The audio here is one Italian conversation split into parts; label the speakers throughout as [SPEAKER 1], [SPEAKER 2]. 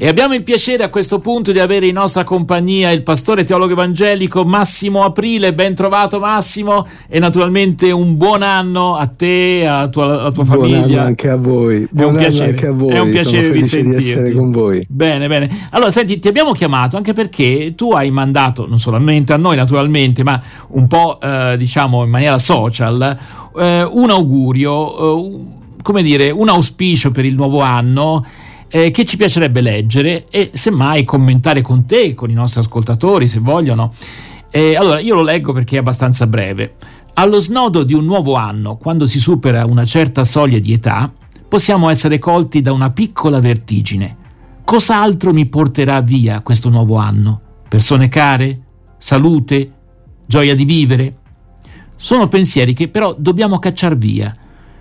[SPEAKER 1] E abbiamo il piacere a questo punto di avere in nostra compagnia il pastore teologo evangelico Massimo Aprile. Ben trovato Massimo e naturalmente un buon anno a te, a tua, a tua famiglia.
[SPEAKER 2] anche a voi.
[SPEAKER 1] Buon è un piacere, anche a voi. È un piacere risentirti.
[SPEAKER 2] Essere con voi.
[SPEAKER 1] Bene, bene. Allora, senti, ti abbiamo chiamato anche perché tu hai mandato, non solamente a noi naturalmente, ma un po' eh, diciamo in maniera social, eh, un augurio, eh, come dire, un auspicio per il nuovo anno eh, che ci piacerebbe leggere e semmai commentare con te, con i nostri ascoltatori se vogliono. Eh, allora, io lo leggo perché è abbastanza breve. Allo snodo di un nuovo anno, quando si supera una certa soglia di età, possiamo essere colti da una piccola vertigine. Cos'altro mi porterà via questo nuovo anno? Persone care? Salute? Gioia di vivere? Sono pensieri che però dobbiamo cacciar via.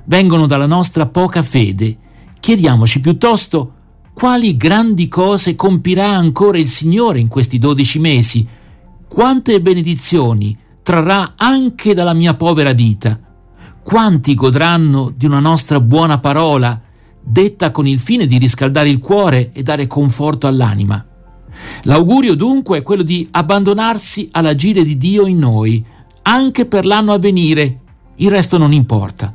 [SPEAKER 1] Vengono dalla nostra poca fede. Chiediamoci piuttosto quali grandi cose compirà ancora il Signore in questi dodici mesi? Quante benedizioni trarrà anche dalla mia povera vita? Quanti godranno di una nostra buona parola, detta con il fine di riscaldare il cuore e dare conforto all'anima? L'augurio dunque è quello di abbandonarsi all'agire di Dio in noi, anche per l'anno a venire. Il resto non importa.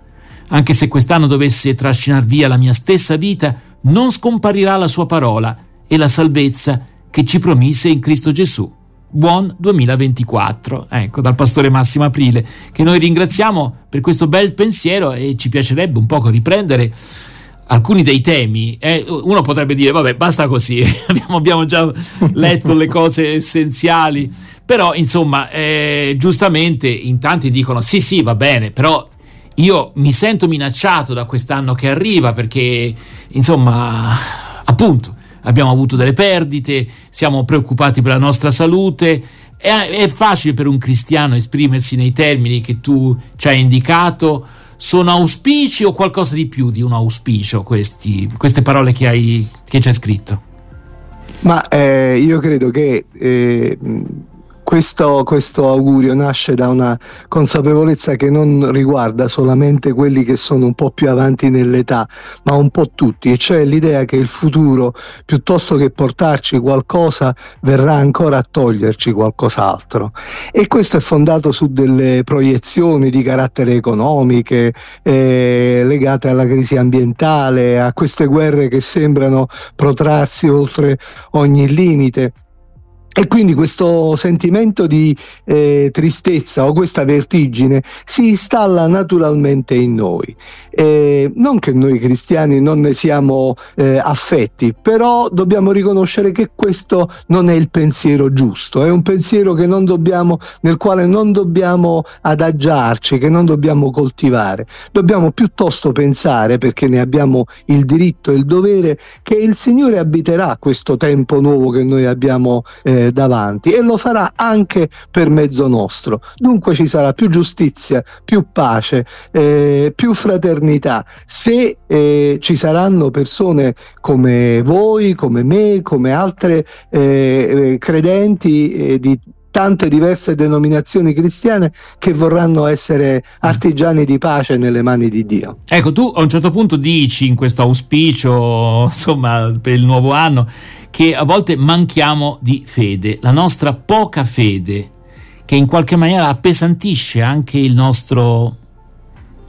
[SPEAKER 1] Anche se quest'anno dovesse trascinar via la mia stessa vita, non scomparirà la sua parola e la salvezza che ci promise in Cristo Gesù. Buon 2024, ecco, dal pastore Massimo Aprile, che noi ringraziamo per questo bel pensiero e ci piacerebbe un poco riprendere alcuni dei temi. Eh, uno potrebbe dire, vabbè, basta così, abbiamo, abbiamo, già letto le cose essenziali, però insomma, eh, giustamente in tanti dicono, sì, sì, va bene, però io mi sento minacciato da quest'anno che arriva perché, insomma, appunto, abbiamo avuto delle perdite, siamo preoccupati per la nostra salute. È, è facile per un cristiano esprimersi nei termini che tu ci hai indicato. Sono auspici o qualcosa di più di un auspicio questi, queste parole che, hai, che hai scritto?
[SPEAKER 2] Ma eh, io credo che eh, questo, questo, augurio nasce da una consapevolezza che non riguarda solamente quelli che sono un po' più avanti nell'età, ma un po' tutti, cioè l'idea che il futuro, piuttosto che portarci qualcosa, verrà ancora a toglierci qualcos'altro. E questo è fondato su delle proiezioni di carattere economiche, eh, legate alla crisi ambientale, a queste guerre che sembrano protrarsi oltre ogni limite. E quindi questo sentimento di eh, tristezza o questa vertigine si installa naturalmente in noi. Eh, non che noi cristiani non ne siamo eh, affetti, però dobbiamo riconoscere che questo non è il pensiero giusto, è un pensiero dobbiamo, nel quale non dobbiamo adagiarci, che non dobbiamo coltivare. Dobbiamo piuttosto pensare, perché ne abbiamo il diritto e il dovere, che il Signore abiterà questo tempo nuovo che noi abbiamo eh, davanti e lo farà anche per mezzo nostro. Dunque ci sarà più giustizia, più pace, eh, più fraternità. Se eh, ci saranno persone come voi, come me, come altre eh, eh credenti eh, di tante diverse denominazioni cristiane che vorranno essere artigiani di pace nelle mani di Dio.
[SPEAKER 1] Ecco, tu a un certo punto dici in questo auspicio, insomma, per il nuovo anno, che a volte manchiamo di fede, la nostra poca fede, che in qualche maniera appesantisce anche il nostro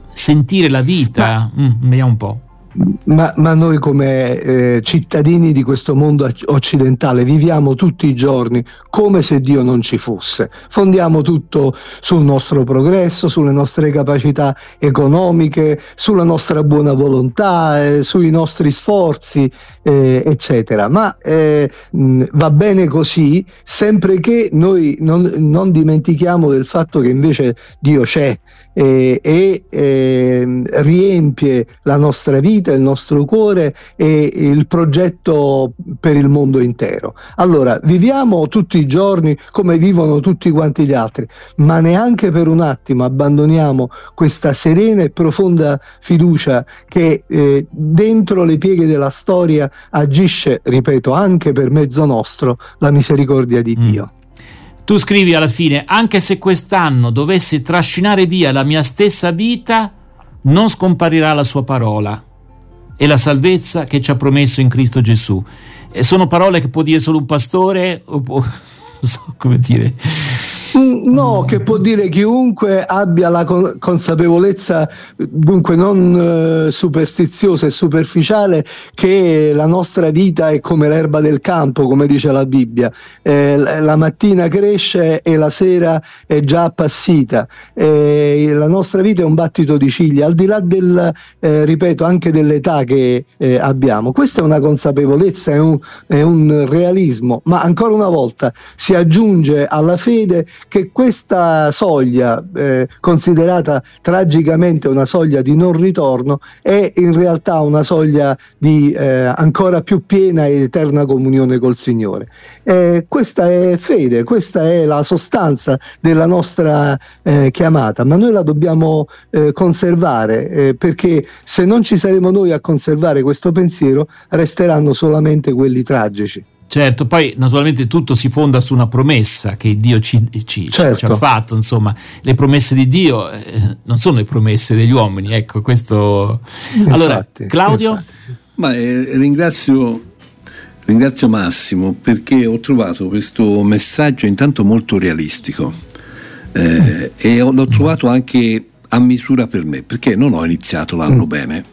[SPEAKER 1] sentire la vita. Ma, mm, vediamo un po'.
[SPEAKER 2] Ma, ma, noi come eh, cittadini di questo mondo occidentale viviamo tutti i giorni come se Dio non ci fosse. Fondiamo tutto sul nostro progresso, sulle nostre capacità economiche, sulla nostra buona volontà, eh, sui nostri sforzi, eh, eccetera. Ma eh, mh, va bene così sempre che noi non, non, dimentichiamo del fatto che invece Dio c'è eh, e ehm, riempie la nostra vita vita, il nostro cuore e il progetto per il mondo intero. Allora, viviamo tutti i giorni come vivono tutti quanti gli altri, ma neanche per un attimo abbandoniamo questa serena e profonda fiducia che eh, dentro le pieghe della storia agisce, ripeto, anche per mezzo nostro la misericordia di mm. Dio.
[SPEAKER 1] Tu scrivi alla fine, anche se quest'anno dovesse trascinare via la mia stessa vita, non scomparirà la sua parola e la salvezza che ci ha promesso in Cristo Gesù. sono parole che può dire solo un pastore? O può, so come dire.
[SPEAKER 2] Mm, no, che può dire chiunque abbia la consapevolezza, dunque non eh, superstiziosa e superficiale, che la nostra vita è come l'erba del campo, come dice la Bibbia. Eh, la mattina cresce e la sera è già appassita. Eh, la nostra vita è un battito di ciglia, al di là del, eh, ripeto, anche dell'età che eh, abbiamo. Questa è una consapevolezza, è un, è un realismo, ma ancora una volta si aggiunge alla fede che questa soglia, eh, considerata tragicamente una soglia di non ritorno, è in realtà una soglia di eh, ancora più piena e eterna comunione col Signore. Eh, questa è fede, questa è la sostanza della nostra eh, chiamata, ma noi la dobbiamo eh, conservare eh, perché se non ci saremo noi a conservare questo pensiero, resteranno solamente quelli tragici.
[SPEAKER 1] Certo, poi naturalmente tutto si fonda su una promessa che Dio ci, ci, certo. ci ha fatto, insomma, le promesse di Dio eh, non sono le promesse degli uomini, ecco, questo... Infatti, allora, Claudio? Infatti.
[SPEAKER 3] Ma eh, ringrazio, ringrazio Massimo perché ho trovato questo messaggio intanto molto realistico eh, e l'ho trovato anche a misura per me, perché non ho iniziato l'anno mm. bene,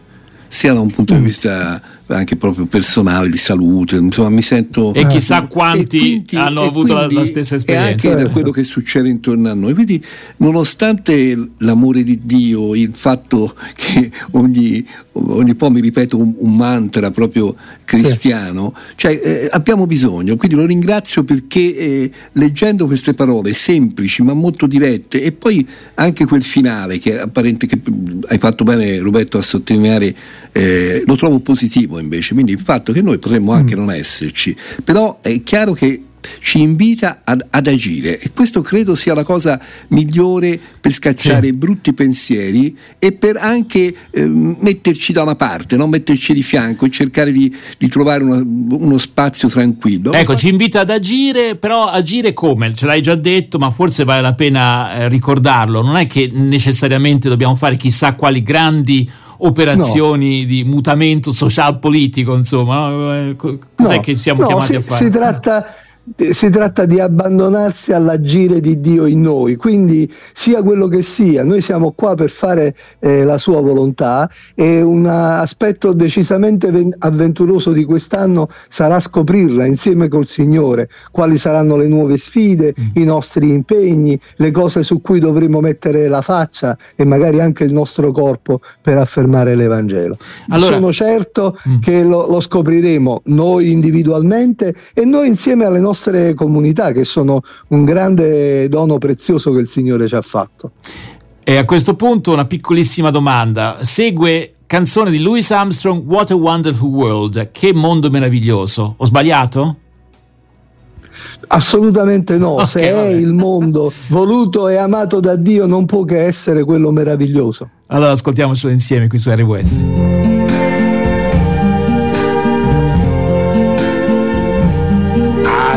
[SPEAKER 3] sia da un punto di mm. vista anche proprio personale, di salute, insomma mi sento...
[SPEAKER 1] E chissà ah, quanti quindi, hanno avuto quindi, la, stessa esperienza.
[SPEAKER 3] E anche da quello che succede intorno a noi. Quindi nonostante l'amore di Dio, il fatto che ogni, ogni po' mi ripeto un, un mantra proprio cristiano, sì. cioè eh, abbiamo bisogno, quindi lo ringrazio perché eh, leggendo queste parole semplici ma molto dirette e poi anche quel finale che apparente che hai fatto bene Roberto a sottolineare, eh, lo trovo positivo invece, quindi il fatto che noi potremmo anche mm. non esserci, però è chiaro che ci invita ad, ad, agire e questo credo sia la cosa migliore per scacciare sì. brutti pensieri e per anche eh, metterci da una parte, non metterci di fianco e cercare di, di trovare una, uno spazio tranquillo.
[SPEAKER 1] Ecco, ci invita ad agire, però agire come? Ce l'hai già detto, ma forse vale la pena eh, ricordarlo. Non è che necessariamente dobbiamo fare chissà quali grandi operazioni no. di mutamento social politico, insomma, no? cos'è no, che siamo chiamati
[SPEAKER 2] si,
[SPEAKER 1] a fare?
[SPEAKER 2] Si tratta si tratta di abbandonarsi all'agire di Dio in noi, quindi sia quello che sia, noi siamo qua per fare eh, la sua volontà e un aspetto decisamente avventuroso di quest'anno sarà scoprirla insieme col Signore, quali saranno le nuove sfide, mm. i nostri impegni, le cose su cui dovremo mettere la faccia e magari anche il nostro corpo per affermare l'Evangelo. Allora, Sono certo mm. che lo, lo scopriremo noi individualmente e noi insieme alle nostre nostre comunità che sono un grande dono prezioso che il Signore ci ha fatto.
[SPEAKER 1] E a questo punto una piccolissima domanda. Segue canzone di Louis Armstrong, What a Wonderful World. Che mondo meraviglioso. Ho sbagliato?
[SPEAKER 2] Assolutamente no, okay, se vabbè. è il mondo voluto e amato da Dio non può che essere quello meraviglioso.
[SPEAKER 1] Allora ascoltiamocelo insieme qui su RWS.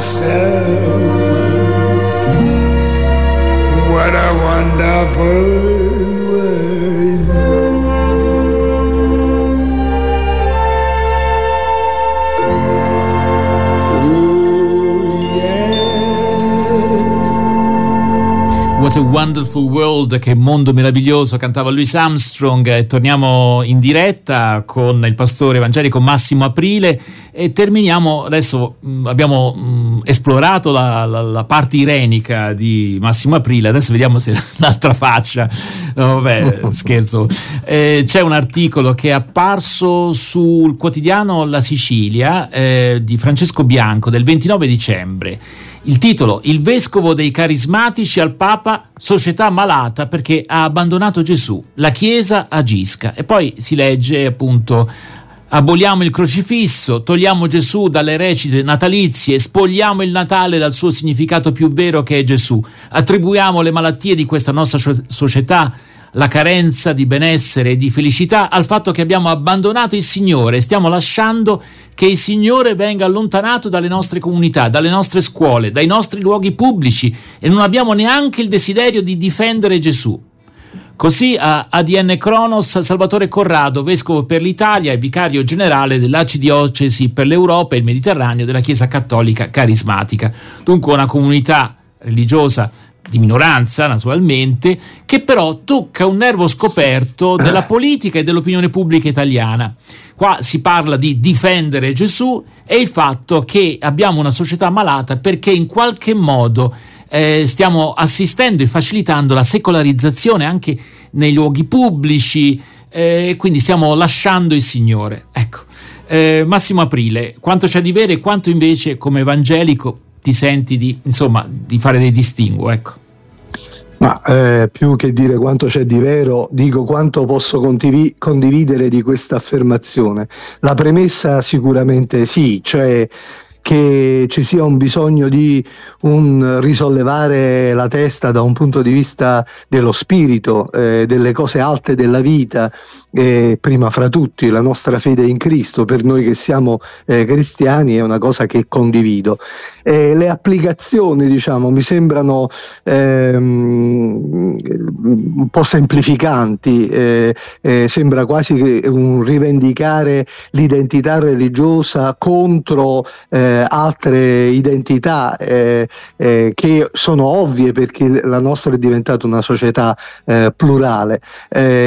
[SPEAKER 4] myself, What a Wonderful World,
[SPEAKER 1] che mondo meraviglioso, cantava Louis Armstrong. E torniamo in diretta con il pastore evangelico Massimo Aprile e terminiamo. Adesso mh, abbiamo mh, esplorato la, la- la parte irenica di Massimo Aprile, adesso vediamo se l'altra faccia. No, vabbè, scherzo. Eh, c'è un articolo che è apparso sul quotidiano La Sicilia eh, di Francesco Bianco del 29 dicembre. Il titolo Il vescovo dei carismatici al Papa, società malata perché ha abbandonato Gesù, la Chiesa agisca. E poi si legge appunto aboliamo il crocifisso, togliamo Gesù dalle recite natalizie, spogliamo il Natale dal suo significato più vero che è Gesù, attribuiamo le malattie di questa nostra so- società la carenza di benessere e di felicità al fatto che abbiamo abbandonato il Signore stiamo lasciando che il Signore venga allontanato dalle nostre comunità, dalle nostre scuole, dai nostri luoghi pubblici e non abbiamo neanche il desiderio di difendere Gesù. Così a ADN Cronos Salvatore Corrado, vescovo per l'Italia e vicario generale dell'Arcidiocesi per l'Europa e il Mediterraneo della Chiesa Cattolica Carismatica. Dunque una comunità religiosa di minoranza naturalmente, che però tocca un nervo scoperto della politica e dell'opinione pubblica italiana. Qua si parla di difendere Gesù e il fatto che abbiamo una società malata perché in qualche modo eh, stiamo assistendo e facilitando la secolarizzazione anche nei luoghi pubblici, eh, quindi stiamo lasciando il Signore. Ecco, Eh, Massimo Aprile, quanto c'è di vero e quanto invece come evangelico ti senti di, insomma, di fare dei distinguo, ecco.
[SPEAKER 2] Ma eh, più che dire quanto c'è di vero, dico quanto posso condivi- condividere di questa affermazione. La premessa sicuramente sì, cioè che ci sia un bisogno di un risollevare la testa da un punto di vista dello spirito, eh, delle cose alte della vita, eh, prima fra tutti la nostra fede in Cristo, per noi che siamo eh, cristiani è una cosa che condivido. Eh, le applicazioni, diciamo, mi sembrano ehm, un po' semplificanti, sembra quasi un rivendicare l'identità religiosa contro eh, altre identità eh, eh, che sono ovvie perché la nostra è diventata una società plurale.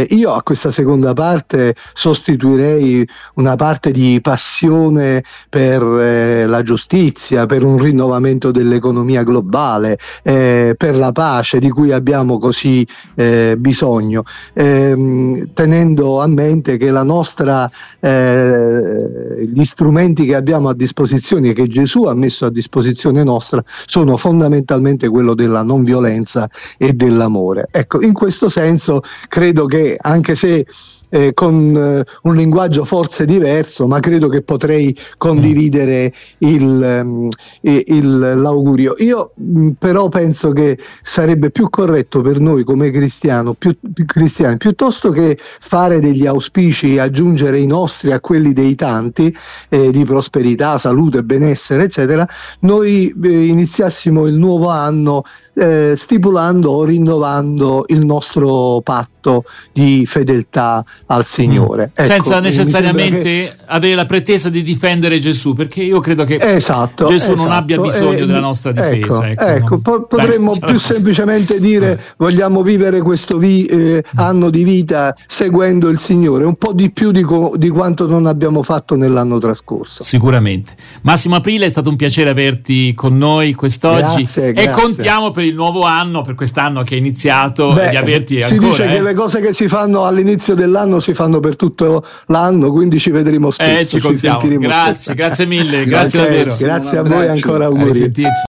[SPEAKER 2] Io a questa seconda parte sostituirei una parte di passione per eh, la giustizia, per un rinnovamento dell'economia globale, eh, per la pace di cui abbiamo così eh, bisogno, ehm, tenendo a mente che la nostra, eh, gli strumenti che abbiamo a disposizione, che Gesù ha messo a disposizione nostra, sono fondamentalmente quello della non violenza e dell'amore. Ecco, in questo senso credo che anche se eh, con eh, un linguaggio forse diverso, ma credo che potrei condividere il, ehm, il- l'augurio. Io mh, però penso che sarebbe più corretto per noi come cristiano, più, più cristiani, piuttosto che fare degli auspici, aggiungere i nostri a quelli dei tanti eh, di prosperità, salute, benessere, eccetera, noi eh, iniziassimo il nuovo anno eh, stipulando o rinnovando il nostro patto di fedeltà al Signore. Ecco,
[SPEAKER 1] Senza necessariamente
[SPEAKER 2] che-
[SPEAKER 1] avere la pretesa di difendere Gesù, perché io credo che
[SPEAKER 2] Esatto,
[SPEAKER 1] Gesù non
[SPEAKER 2] esatto.
[SPEAKER 1] abbia bisogno
[SPEAKER 2] Eh,
[SPEAKER 1] della nostra
[SPEAKER 2] ecco,
[SPEAKER 1] difesa. Ecco,
[SPEAKER 2] ecco,
[SPEAKER 1] non-
[SPEAKER 2] po- potremmo
[SPEAKER 1] Beh,
[SPEAKER 2] più semplicemente dire
[SPEAKER 1] Eh.
[SPEAKER 2] vogliamo vivere questo vi- eh, anno di vita seguendo il Signore, un po' di più di, co- di quanto non abbiamo fatto nell'anno trascorso.
[SPEAKER 1] Sicuramente. Massimo Aprile, è stato un piacere averti con noi quest'oggi
[SPEAKER 2] Grazie,
[SPEAKER 1] e
[SPEAKER 2] grazie.
[SPEAKER 1] contiamo per il nuovo anno, per quest'anno che è iniziato,
[SPEAKER 2] Beh,
[SPEAKER 1] di averti
[SPEAKER 2] si
[SPEAKER 1] ancora.
[SPEAKER 2] dice
[SPEAKER 1] eh.
[SPEAKER 2] che le cose che si fanno all'inizio dell'anno si fanno per tutto l'anno, quindi ci vedremo spesso.
[SPEAKER 1] Eh, ci contiamo.
[SPEAKER 2] sentiremo
[SPEAKER 1] Grazie,
[SPEAKER 2] spesso.
[SPEAKER 1] grazie mille, grazie
[SPEAKER 2] Ok,
[SPEAKER 1] davvero.
[SPEAKER 2] Grazie a voi
[SPEAKER 3] abbraccio.
[SPEAKER 2] ancora auguri.